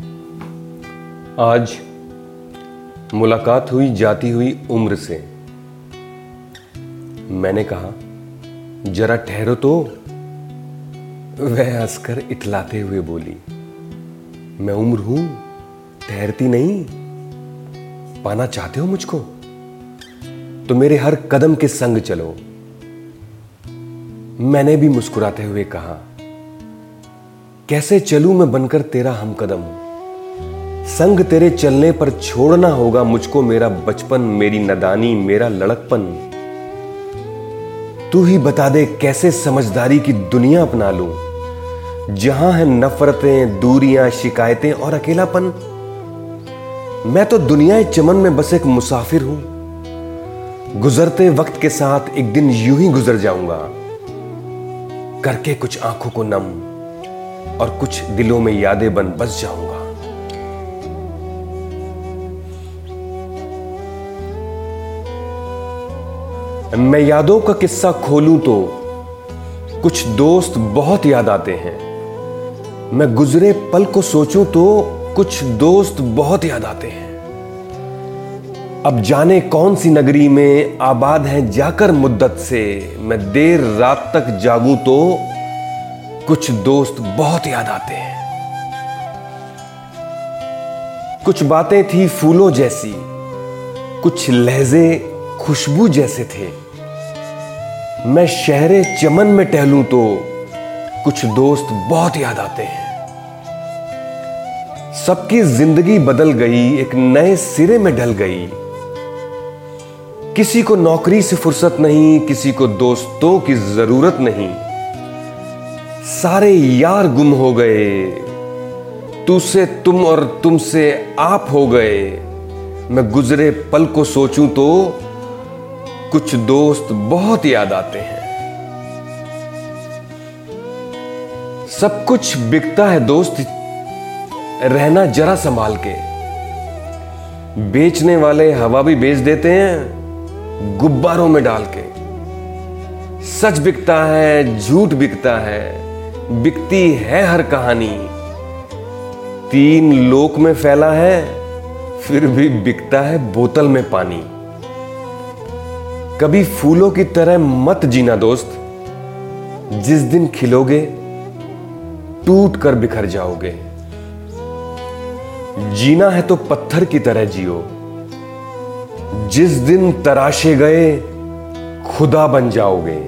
आज मुलाकात हुई जाती हुई उम्र से। मैंने कहा, जरा ठहरो तो। वह हंसकर इतलाते हुए बोली, मैं उम्र हूँ, ठहरती नहीं। पाना चाहते हो मुझको? तो मेरे हर कदम के संग चलो। मैंने भी मुस्कुराते हुए कहा, कैसे चलूँ मैं बनकर तेरा हम कदम संग तेरे चलने पर छोड़ना होगा मुझको मेरा बचपन, मेरी नदानी, मेरा लड़कपन। तू ही बता दे कैसे समझदारी की दुनिया अपना लूँ। जहाँ है नफरतें, दूरियाँ, शिकायतें और अकेलापन। मैं तो दुनिया चमन में बस एक मुसाफिर हूँ। गुजरते वक्त के साथ एक दिन यूँ ही गुजर जाऊँगा। करके कुछ आँखों को नम और कुछ दिलों में यादें बन, बस जाऊँगा। मैं यादों का किस्सा खोलूं तो कुछ दोस्त बहुत याद आते हैं। मैं गुजरे पल को सोचूं तो कुछ दोस्त बहुत याद आते हैं। अब जाने कौन सी नगरी में आबाद हैं जाकर मुद्दत से। मैं देर रात तक जागूं तो कुछ दोस्त बहुत याद आते हैं। कुछ बातें थी फूलों जैसी, कुछ लहजे खुशबू जैसे थे। मैं शहरे चमन में टहलूं तो कुछ दोस्त बहुत याद आते हैं। सबकी ज़िंदगी बदल गई, एक नए सिरे में ढल गई। किसी को नौकरी से फुर्सत नहीं, किसी को दोस्तों की ज़रूरत नहीं। सारे यार गुम हो गए, तू से तुम और तुमसे आप हो गए। मैं गुजरे पल को सोचूं तो कुछ दोस्त बहुत याद आते हैं। सब कुछ बिकता है दोस्त, रहना जरा संभाल के। बेचने वाले हवा भी बेच देते हैं, गुब्बारों में डाल के। सच बिकता है, झूठ बिकता है, बिकती है हर कहानी। तीन लोक में फैला है, फिर भी बिकता है बोतल में पानी। कभी फूलों की तरह मत जीना दोस्त। जिस दिन खिलोगे, टूट कर बिखर जाओगे। जीना है तो पत्थर की तरह जियो। जिस दिन तराशे गए, खुदा बन जाओगे।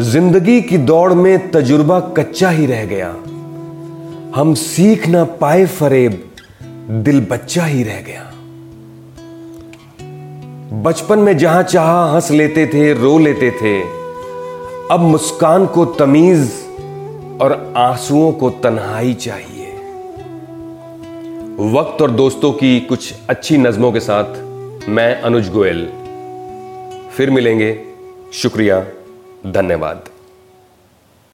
ज़िंदगी की दौड़ में तजुर्बा कच्चा ही रह गया। हम सीख ना पाए फरेब, दिल बच्चा ही रह गया। बचपन में जहाँ चाह हंस लेते थे, रो लेते थे, अब मुस्कान को तमीज और आंसुओं को तन्हाई चाहिए। वक्त और दोस्तों की कुछ अच्छी नज्मों के साथ मैं अनुज गोयल। फिर मिलेंगे। शुक्रिया। धन्यवाद।